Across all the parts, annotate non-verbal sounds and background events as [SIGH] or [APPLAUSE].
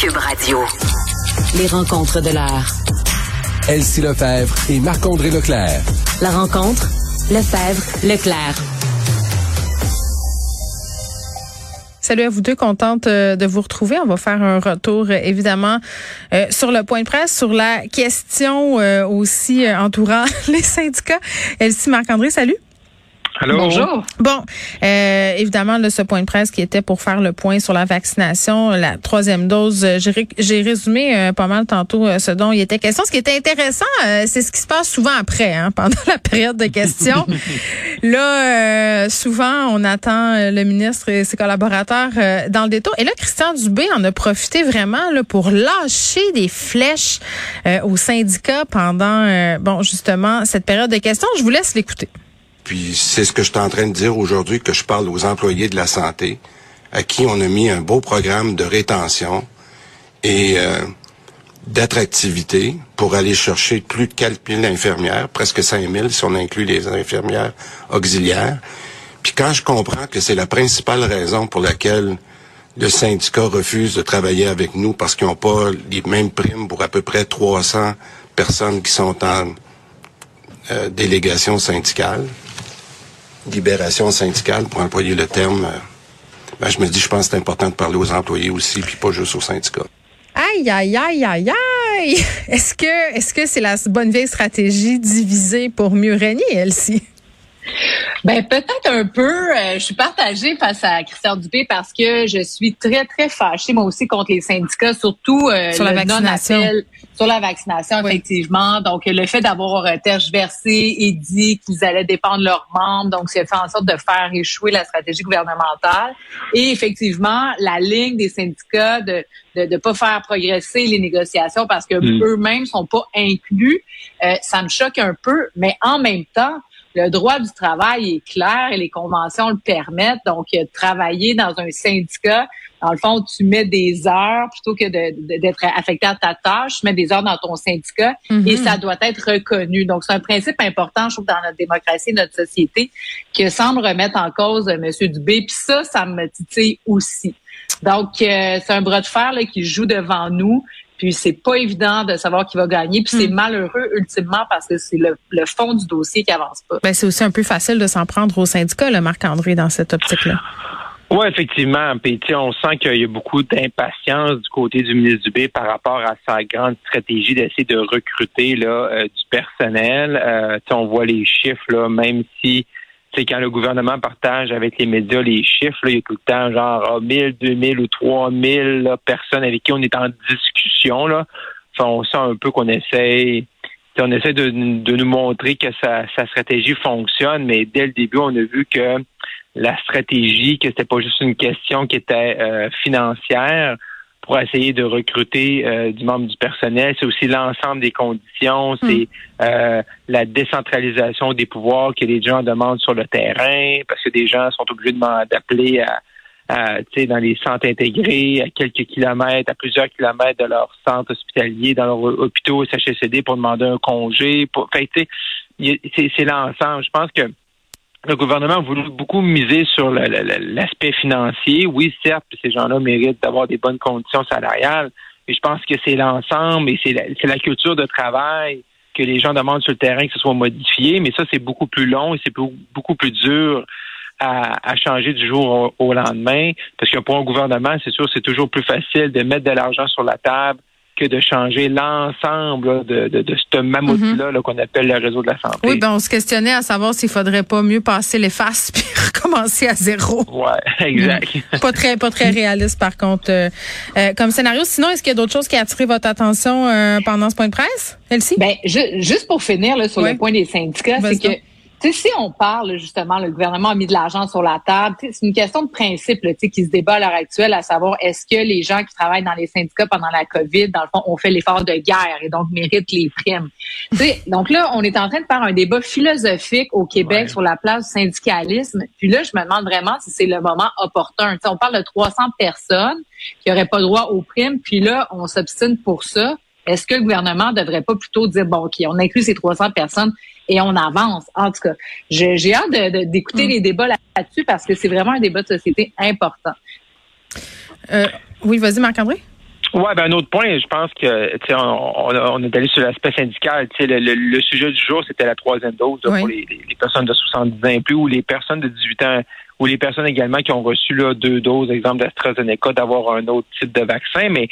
Cube Radio. Les rencontres de l'art. Elsie Lefebvre et Marc-André Leclerc. La rencontre, Lefebvre, Leclerc. Salut à vous deux, contente euh, de vous retrouver. On va faire un retour euh, évidemment euh, sur le point de presse, sur la question aussi entourant [LAUGHS] les syndicats. Elsie Marc-André, salut. Bonjour. Bon, euh, évidemment, là, ce point de presse qui était pour faire le point sur la vaccination, la troisième dose, euh, j'ai résumé euh, pas mal tantôt euh, ce dont il était question. Ce qui était intéressant, c'est ce qui se passe souvent après, hein, [LAUGHS] pendant la période de questions. [LAUGHS] là, souvent, on attend le ministre et ses collaborateurs dans le détour. Et là, Christian Dubé en a profité vraiment là, pour lâcher des flèches aux syndicats pendant, bon, justement, cette période de questions. Je vous laisse l'écouter. Puis c'est ce que je suis en train de dire aujourd'hui, que je parle aux employés de la santé, à qui on a mis un beau programme de rétention et euh, d'attractivité pour aller chercher plus de 4 000 infirmières, presque 5 000 si on inclut les infirmières auxiliaires. Puis quand je comprends que c'est la principale raison pour laquelle le syndicat refuse de travailler avec nous parce qu'ils n'ont pas les mêmes primes pour à peu près 300 personnes qui sont en euh, délégation syndicale, libération syndicale, pour employer le terme, euh, ben, je me dis, je pense que c'est important de parler aux employés aussi, puis pas juste aux syndicats. Aïe, aïe, aïe, aïe, aïe! Est-ce que est-ce que c'est la bonne vieille stratégie diviser pour mieux régner, Elsie? Ben peut-être un peu. Euh, je suis partagée face à Christian Dupé parce que je suis très très fâchée moi aussi contre les syndicats, surtout euh, sur la vaccination. sur la vaccination effectivement. Donc le fait d'avoir tergiversé et dit qu'ils allaient dépendre leurs membres, donc c'est fait en sorte de faire échouer la stratégie gouvernementale. Et effectivement la ligne des syndicats de de ne pas faire progresser les négociations parce que mm. eux-mêmes sont pas inclus, euh, ça me choque un peu. Mais en même temps le droit du travail est clair et les conventions le permettent. Donc, travailler dans un syndicat, dans le fond, tu mets des heures plutôt que d'être affecté à ta tâche, tu mets des heures dans ton syndicat et mm-hmm. ça doit être reconnu. Donc, c'est un principe important, je trouve, dans notre démocratie, notre société, que semble remettre en cause euh, M. Dubé. Puis ça, ça me titille aussi. Donc, euh, c'est un bras de fer là, qui joue devant nous. Puis c'est pas évident de savoir qui va gagner. Puis c'est hmm. malheureux ultimement parce que c'est le, fond du dossier qui avance pas. Ben, c'est aussi un peu facile de s'en prendre au syndicat, le Marc-André, dans cette optique-là. Oui, effectivement. Puis, on sent qu'il y a beaucoup d'impatience du côté du ministre Dubé par rapport à sa grande stratégie d'essayer de recruter là, euh, du personnel. Euh, on voit les chiffres, là, même si c'est quand le gouvernement partage avec les médias les chiffres, il y a tout le temps genre 1000, ah, 2000 ou 3000 personnes avec qui on est en discussion. Là. on sent un peu qu'on essaie on essaie de, nous montrer que sa, stratégie fonctionne, mais dès le début, on a vu que la stratégie, que c'était pas juste une question qui était euh, financière, pour essayer de recruter euh, du membre du personnel. C'est aussi l'ensemble des conditions, hmm. c'est euh, la décentralisation des pouvoirs que les gens demandent sur le terrain, parce que des gens sont obligés d'appeler à, à dans les centres intégrés, à quelques kilomètres, à plusieurs kilomètres de leur centre hospitalier, dans leur hôpitaux CHSCD pour demander un congé. Pour, c'est l'ensemble. Je pense que le gouvernement voulu beaucoup miser sur l'aspect financier. Oui, certes, ces gens-là méritent d'avoir des bonnes conditions salariales, mais je pense que c'est l'ensemble et c'est la, culture de travail que les gens demandent sur le terrain que ce soit modifié, mais ça, c'est beaucoup plus long et c'est beaucoup plus dur à, changer du jour au, au lendemain. Parce que pour un gouvernement, c'est sûr, c'est toujours plus facile de mettre de l'argent sur la table que de changer l'ensemble de, de, de ce mammouth-là mhm. qu'on appelle le réseau de la santé. Oui, ben on se questionnait à savoir s'il faudrait pas mieux passer les faces [LAUGHS] puis recommencer à zéro. Ouais, [LAUGHS] exact. Mm. pas très pas très réaliste par contre euh, euh, comme scénario. Sinon, est-ce qu'il y a d'autres choses qui ont attiré votre attention euh, pendant ce point de presse, Elsie? Ben, juste pour finir là, sur le point des syndicats, c'est que si on parle justement, le gouvernement a mis de l'argent sur la table, c'est une question de principe là, qui se débat à l'heure actuelle, à savoir est-ce que les gens qui travaillent dans les syndicats pendant la COVID, dans le fond, ont fait l'effort de guerre et donc méritent les primes? donc là, on est en train de faire un débat philosophique au Québec sur la place du syndicalisme. Puis là, je me demande vraiment si c'est le moment opportun. on parle de 300 personnes qui n'auraient pas droit aux primes, puis là, on s'obstine pour ça. Est-ce que le gouvernement devrait pas plutôt dire, bon, OK, on inclut ces 300 personnes et on avance? En tout cas, j'ai hâte d'écouter mm. les débats là-dessus parce que c'est vraiment un débat de société important. Euh, oui, vas-y, Marc-André. Ouais, ben un autre point, je pense que tu sais, on, on, est allé sur l'aspect syndical. Tu sais, le, le, sujet du jour, c'était la troisième dose pour les, les, personnes de 70 ans et plus ou les personnes de 18 ans ou les personnes également qui ont reçu là, deux doses, exemple d'AstraZeneca, d'avoir un autre type de vaccin. Mais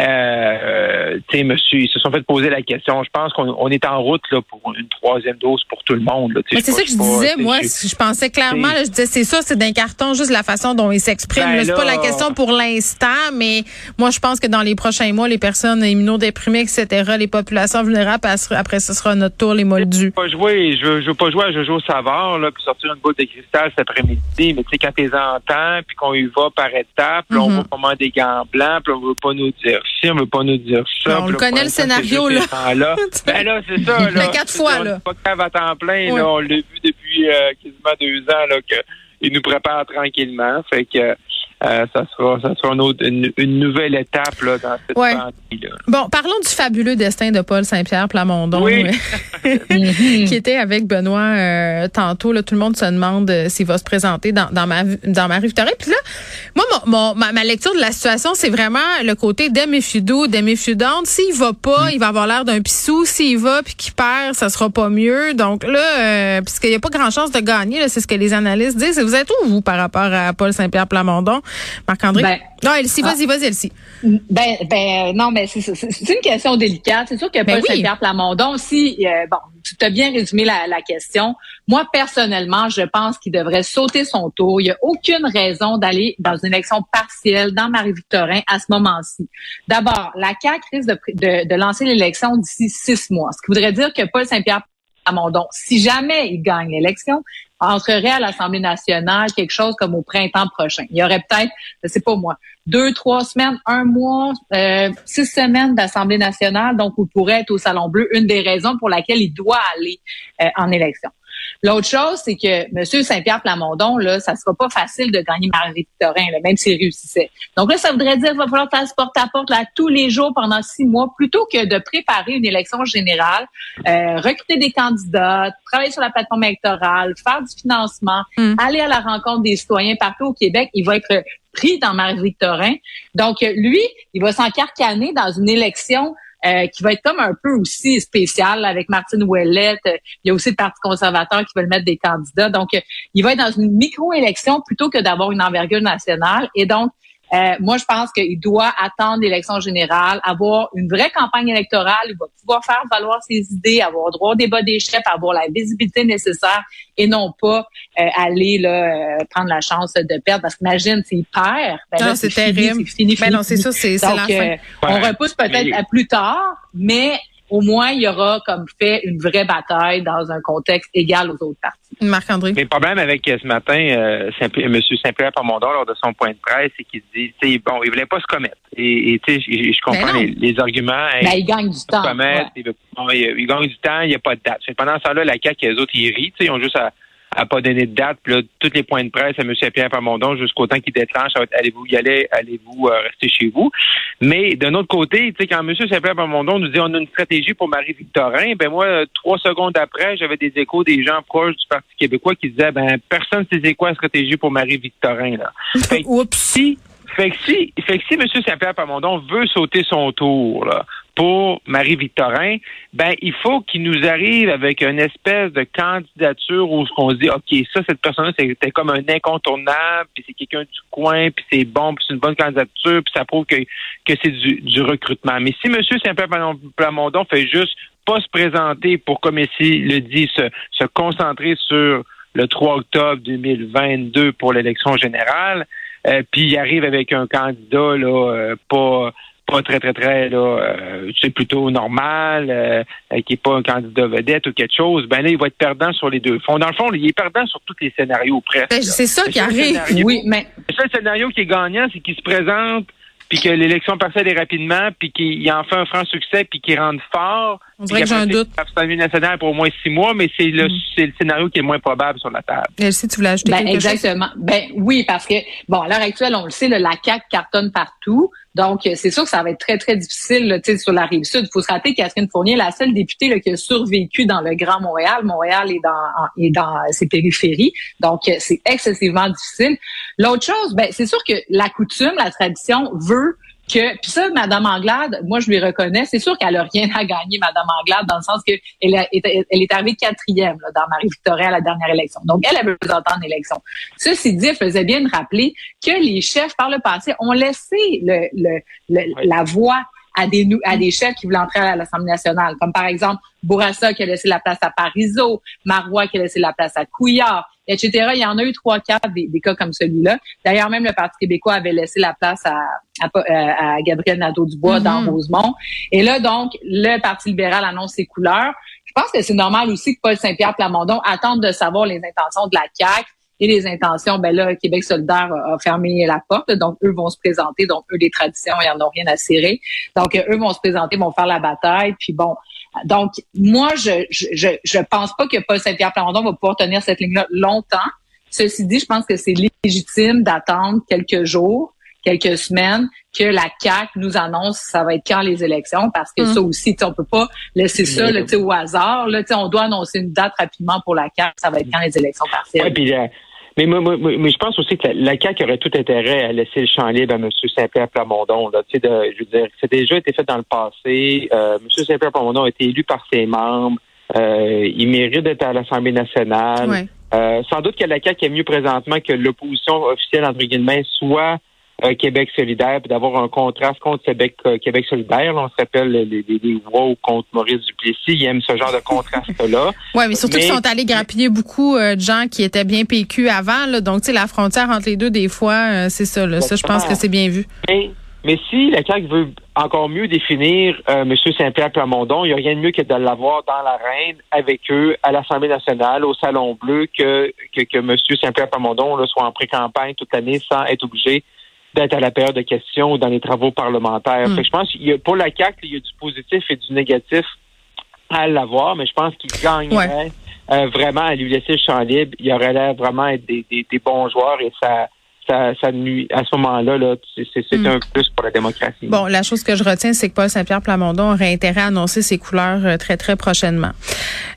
euh, monsieur, ils se sont fait poser la question. Je pense qu'on est en route là, pour une troisième dose pour tout le monde. c'est ça que je disais. Moi, je, pensais clairement, je disais, c'est ça, c'est d'un carton, juste la façon dont ils s'expriment. Ben c'est pas la question pour l'instant, mais moi, je pense que dans les prochains mois, les personnes immunodéprimées, etc., les populations vulnérables, après, ce sera notre tour, les moldus. Je veux pas jouer, je veux, pas jouer à Jojo Savard, là, puis sortir une boule de cristal cet après-midi, mais tu sais, quand t'es entends, puis qu'on y va par étapes, on mm-hmm. va comment des gants blancs, puis on veut pas nous dire si on veut pas nous dire ça. on le connaît le scénario, là. [LAUGHS] ben là, c'est ça, là. quatre fois, là. pas grave à temps plein, là. On l'a vu depuis euh, quasiment deux ans, là, qu'il nous prépare tranquillement. Fait que, euh, ça sera, ça sera une, une, nouvelle étape là, dans cette ouais. là Bon, parlons du fabuleux destin de Paul Saint-Pierre Plamondon, [LAUGHS] [LAUGHS] qui était avec Benoît euh, tantôt. Là, tout le monde se demande euh, s'il va se présenter dans, dans ma dans ma Puis là, moi, mon, ma, ma, lecture de la situation, c'est vraiment le côté d'Emifudou, d'Emifudante. S'il va pas, mm. il va avoir l'air d'un pissou. S'il va puis qu'il perd, ça sera pas mieux. Donc là, euh, puisqu'il n'y a pas grand chance de gagner, c'est ce que les analystes disent. Vous êtes où, vous, par rapport à Paul Saint-Pierre Plamondon? Marc-André? Ben, non, Elsie, vas-y, vas-y, Elsie. Ben, ben, non, mais c'est une question délicate. C'est sûr que ben Paul Saint-Pierre Plamondon, si, euh, bon, tu as bien résumé la, la question. Moi, personnellement, je pense qu'il devrait sauter son tour. Il n'y a aucune raison d'aller dans une élection partielle dans Marie-Victorin à ce moment-ci. D'abord, la CAQ risque de, de, de lancer l'élection d'ici six mois, ce qui voudrait dire que Paul Saint-Pierre Plamondon, si jamais il gagne l'élection, entrerait à l'Assemblée nationale quelque chose comme au printemps prochain. Il y aurait peut-être, je sais pas moi, deux, trois semaines, un mois, euh, six semaines d'Assemblée nationale, donc vous pourrait être au Salon Bleu, une des raisons pour laquelle il doit aller euh, en élection. L'autre chose, c'est que M. Saint-Pierre Plamondon, là, ça sera pas facile de gagner Marie-Victorin, même s'il réussissait. Donc là, ça voudrait dire qu'il va falloir faire porte-à-porte là, tous les jours pendant six mois, plutôt que de préparer une élection générale, euh, recruter des candidats, travailler sur la plateforme électorale, faire du financement, hmm. aller à la rencontre des citoyens partout au Québec. Il va être pris dans Marie-Victorin. Donc, lui, il va s'encarcaner dans une élection euh, qui va être comme un peu aussi spécial avec Martine Ouellette. Il y a aussi le Parti conservateur qui veut mettre des candidats. Donc, il va être dans une micro-élection plutôt que d'avoir une envergure nationale. Et donc, euh, moi, je pense qu'il doit attendre l'élection générale, avoir une vraie campagne électorale. Il va pouvoir faire valoir ses idées, avoir droit au débat des chefs, avoir la visibilité nécessaire et non pas euh, aller là, euh, prendre la chance de perdre. Parce qu'imagine, s'il perd, ben c'est terrible. C'est fini, ben non, c'est ça, c'est la fin. On repousse peut-être à plus tard, mais au moins, il y aura comme fait une vraie bataille dans un contexte égal aux autres partis. Marc-André. Mais le problème avec euh, ce matin, euh, M. Saint-Pierre Pamondon, lors de son point de presse, c'est qu'il dit, bon, il voulait pas se commettre. Et, tu sais, je, comprends ben les, arguments. Ben, il gagne du temps. il, gagne du temps, il n'y a pas de date. Pendant ce temps-là, la CAQ et les autres, ils rient, ils ont juste à a pas donné de date. Puis là, tous les points de presse à M. Pierre Pamondon jusqu'au temps qu'il déclenche, allez-vous y aller, allez-vous euh, rester chez vous? Mais d'un autre côté, tu sais, quand M. Pierre Pamondon nous dit on a une stratégie pour Marie-Victorin, ben moi, trois secondes après, j'avais des échos des gens proches du Parti québécois qui disaient ben personne ne sait quoi la stratégie pour Marie-Victorin. là. [LAUGHS] Oups. Si, fait que si, fait que si M. Saint-Pierre Pamondon veut sauter son tour, là, pour Marie-Victorin, ben il faut qu'il nous arrive avec une espèce de candidature où on se dit OK, ça cette personne-là c'était comme un incontournable, puis c'est quelqu'un du coin, puis c'est bon, puis c'est une bonne candidature, puis ça prouve que que c'est du, recrutement. Mais si M. Saint-Pierre Plamondon fait juste pas se présenter pour, comme ici le dit, se, se concentrer sur le 3 octobre 2022 pour l'élection générale, euh, puis il arrive avec un candidat là euh, pas pas très, très, très, là, euh, c'est plutôt normal, euh, qui n'est pas un candidat vedette ou quelque chose, ben là, il va être perdant sur les deux fonds. Dans le fond, il est perdant sur tous les scénarios presque. Ben, c'est ça qui arrive. oui, mais. Le seul scénario qui est gagnant, c'est qu'il se présente puis que l'élection partielle est rapidement, puis qu'il en fait un franc succès, puis qu'il rentre fort. On dirait que j'ai un doute. nationale pour au moins six mois, mais c'est le, mm. le scénario qui est moins probable sur la table. si tu voulais ajouter ben, Exactement. Ben oui, parce que, bon, à l'heure actuelle, on le sait, la CAQ cartonne partout. Donc, c'est sûr que ça va être très, très difficile là, sur la rive sud. Il faut se rappeler qu'Askin Fournier est la seule députée là, qui a survécu dans le Grand Montréal. Montréal est dans, est dans ses périphéries. Donc, c'est excessivement difficile. L'autre chose, ben, c'est sûr que la coutume, la tradition veut que puis ça, Madame Anglade, moi je lui reconnais, c'est sûr qu'elle a rien à gagner, Madame Anglade, dans le sens que elle, est, elle est arrivée quatrième là, dans Marie-Victoria à la dernière élection. Donc elle avait présenté en élection. Ceci dit, faisait bien de rappeler que les chefs par le passé ont laissé le, le, la voix à des, à des chefs qui voulaient entrer à l'Assemblée nationale, comme par exemple Bourassa qui a laissé la place à Parizeau, Marois qui a laissé la place à Couillard, etc. Il y en a eu trois, quatre des, cas comme celui-là. D'ailleurs, même le Parti québécois avait laissé la place à, à, Gabriel Nadeau-Dubois dans mm-hmm. Rosemont. Et là, donc, le Parti libéral annonce ses couleurs. Je pense que c'est normal aussi que Paul Saint-Pierre Plamondon attende de savoir les intentions de la CAQ et les intentions, ben là, Québec solidaire a, fermé la porte, donc eux vont se présenter, donc eux, les traditions, ils en ont rien à serrer. Donc, eux vont se présenter, vont faire la bataille, puis bon. Donc, moi, je je, je pense pas que Paul Saint-Pierre Plamondon va pouvoir tenir cette ligne-là longtemps. Ceci dit, je pense que c'est légitime d'attendre quelques jours, quelques semaines, que la CAC nous annonce ça va être quand les élections, parce que mm. ça aussi, on peut pas laisser ça là, au hasard. Là, on doit annoncer une date rapidement pour la CAC, ça va être quand les élections partielles. Euh, mais, moi, moi, je pense aussi que la, CAQ aurait tout intérêt à laisser le champ libre à M. Saint-Pierre Plamondon. Là, de, je veux dire, c'est déjà été fait dans le passé. Euh, M. Saint-Pierre Plamondon a été élu par ses membres. Euh, il mérite d'être à l'Assemblée nationale. Euh, sans doute que la CAQ est mieux présentement que l'opposition officielle, entre guillemets, soit Québec solidaire, puis d'avoir un contraste contre Québec, euh, Québec solidaire. on se rappelle les, les, les contre Maurice Duplessis. Ils aiment ce genre de contraste-là. [LAUGHS] oui, mais surtout qu'ils sont allés grappiller beaucoup euh, de gens qui étaient bien PQ avant. Là, donc, tu sais, la frontière entre les deux, des fois, euh, c'est ça. Là. Ça, je pense que c'est bien vu. Mais, si la CAQ veut encore mieux définir M. Saint-Pierre Plamondon, il n'y a rien de mieux que de l'avoir dans l'arène avec eux à l'Assemblée nationale, au Salon Bleu, que, que, que M. Saint-Pierre Plamondon soit en pré-campagne toute l'année sans être obligé d'être à la période de questions ou dans les travaux parlementaires. Hmm. je pense qu'il y a, pour la CAQ, il y a du positif et du négatif à l'avoir, mais je pense qu'il gagnerait euh, vraiment à lui laisser le champ libre. Il y aurait l'air vraiment être des, bons joueurs et ça ça, ça nuit. À ce moment-là, -là, c'est hmm. un plus pour la démocratie. Bon, la chose que je retiens, c'est que Paul Saint-Pierre Plamondon aurait intérêt à annoncer ses couleurs euh, très, très prochainement.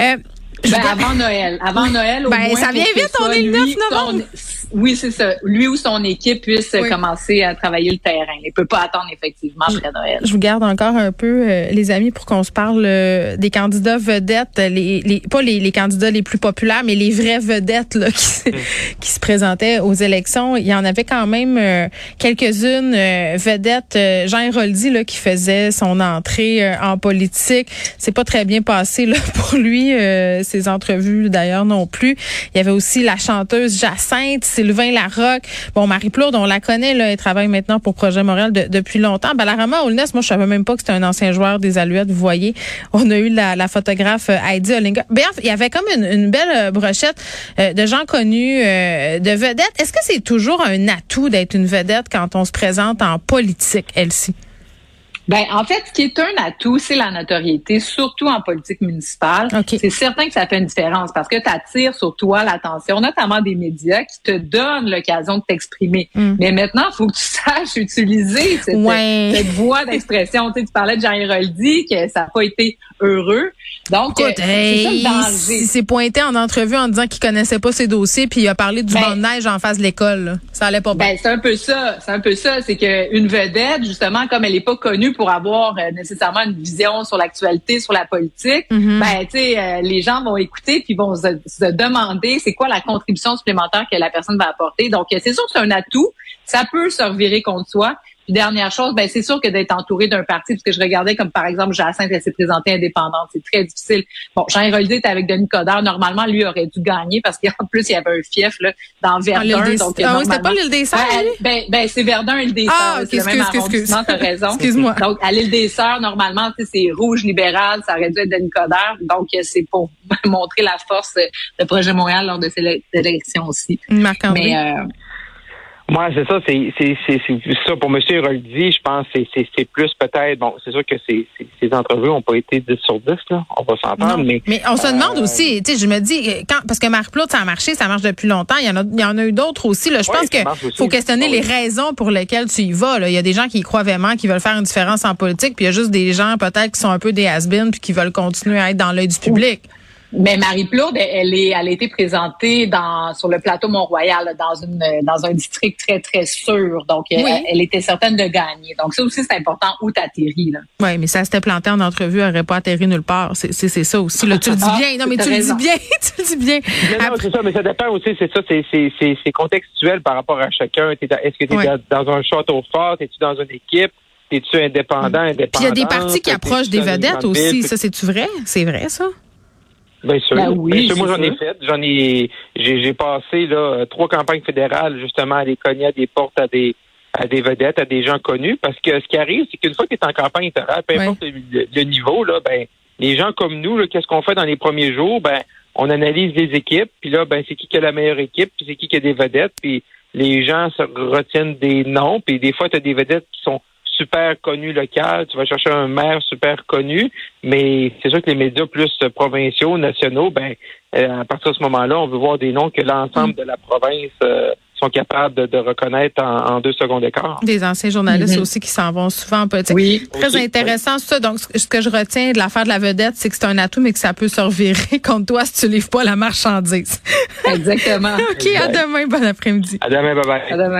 Euh, ben, avant Noël. Avant Noël, au ben, ça vient vite, on est le 9 novembre. Oui, c'est ça. Lui ou son équipe puisse commencer à travailler le terrain. Il peut pas attendre effectivement après Noël. Je vous garde encore un peu, euh, les amis, pour qu'on se parle euh, des candidats vedettes, les, les pas les, les, candidats les plus populaires, mais les vraies vedettes là, qui, [LAUGHS] qui se présentaient aux élections. Il y en avait quand même euh, quelques-unes vedettes. Jean Héroldi là, qui faisait son entrée en politique. C'est pas très bien passé là, [LAUGHS] pour lui ses entrevues d'ailleurs non plus. Il y avait aussi la chanteuse Jacinthe, Sylvain Larocque. Bon, Marie Plourde, on la connaît, là, elle travaille maintenant pour Projet Montréal depuis longtemps. Balarama Olness, moi, je savais même pas que c'était un ancien joueur des Alouettes. Vous voyez, on a eu la, photographe euh, Heidi Olinga. Bien, il y avait comme une, belle euh, brochette euh, de gens connus, de vedettes. Est-ce que c'est toujours un atout d'être une vedette quand on se présente en politique, Elsie? Ben, en fait, ce qui est un atout, c'est la notoriété, surtout en politique municipale. C'est certain que ça fait une différence parce que tu attires sur toi l'attention, notamment des médias qui te donnent l'occasion de t'exprimer. Mm. Mais maintenant, il faut que tu [LAUGHS] saches utiliser cette, voix d'expression. tu, sais, tu parlais de Jean Héroldi, que ça n'a pas été heureux. Donc, Écoute, c'est s'est pointé en entrevue en disant qu'il connaissait pas ses dossiers, puis il a parlé du ben, de neige en face de l'école. Ça allait pas bien. Ben, c'est un peu ça. C'est un peu ça. C'est qu'une vedette, justement, comme elle est pas connue pour avoir euh, nécessairement une vision sur l'actualité, sur la politique, mm-hmm. ben, tu sais, euh, les gens vont écouter puis vont se, se demander c'est quoi la contribution supplémentaire que la personne va apporter. Donc, c'est sûr que c'est un atout. Ça peut se revirer contre soi dernière chose, ben c'est sûr que d'être entouré d'un parti, parce que je regardais comme par exemple Jacinthe, elle s'est présentée indépendante, c'est très difficile. Bon, Jean Héroldi était avec Denis Coderre, normalement lui aurait dû gagner parce qu'en [LAUGHS] plus il y avait un fief là dans ah, Verdun. donc ah, oui, c'était pas l'île des Sœurs. Ben, ben, c'est Verdun l'île des Sœurs. Ah, c'est le même arrondissement, t'as raison. Excuse-moi. Donc à l'île des Sœurs, normalement c'est rouge libéral, ça aurait dû être Denis Coderre. Donc c'est pour [LAUGHS] montrer la force de Projet Montréal lors de ces élections aussi. Mais euh, moi, c'est ça, c'est ça pour M. Héroldi, je pense que c'est plus peut-être bon, c'est sûr que ces, ces, entrevues n'ont pas été 10 sur 10, là. On va s'entendre, mais. Mais on se demande euh, aussi, tu sais, je me dis, quand parce que Marc Plot, ça a marché, ça marche depuis longtemps. Il y en a, il y en a eu d'autres aussi. Là. Je pense que faut questionner les raisons pour lesquelles tu y vas. Là. Il y a des gens qui y croient vraiment, qui veulent faire une différence en politique, puis il y a juste des gens peut-être qui sont un peu des has puis qui veulent continuer à être dans l'œil du public. Mais Marie Plourde, elle, est, elle a été présentée dans, sur le plateau Mont-Royal, dans une, dans un district très, très sûr. Donc, elle, était certaine de gagner. Donc, ça aussi, c'est important où tu atterris, Oui, mais ça s'était planté en entrevue, elle n'aurait pas atterri nulle part. C'est ça aussi, là. Tu le dis ah, bien. Non, mais tu le dis bien. [LAUGHS] tu le dis bien. non, c'est ça, mais ça dépend aussi, c'est ça, c'est contextuel par rapport à chacun. Est-ce que tu es dans un château fort? Es-tu dans une équipe? Es-tu indépendant, indépendant? Puis il y a des partis qui approchent des vedettes aussi. Ça, c'est-tu vrai? C'est vrai, ça? Bien sûr. Ben oui, moi, j'en ai fait. J'en ai, j'ai passé là trois campagnes fédérales justement à aller cogner à des portes à des à des vedettes, à des gens connus, parce que ce qui arrive, c'est qu'une fois que tu es en campagne fédérale, peu importe le, niveau, là, ben les gens comme nous, qu'est-ce qu'on fait dans les premiers jours? Ben, on analyse les équipes, puis là, ben c'est qui qui a la meilleure équipe, puis c'est qui qui a des vedettes, puis les gens se retiennent des noms, puis des fois, tu as des vedettes qui sont super connu local, tu vas chercher un maire super connu, mais c'est sûr que les médias plus provinciaux, nationaux, ben euh, à partir de ce moment-là, on veut voir des noms que l'ensemble de la province euh, sont capables de, reconnaître en, deux secondes d'écart. Des anciens journalistes mm-hmm. aussi qui s'en vont souvent en politique. Oui. Très intéressant ça. Donc, ce que je retiens de l'affaire de la vedette, c'est que c'est un atout, mais que ça peut se revirer [LAUGHS] contre toi si tu livres pas la marchandise. Exactement. [LAUGHS] OK, à demain. Bon après-midi. À demain. Bye-bye. À demain.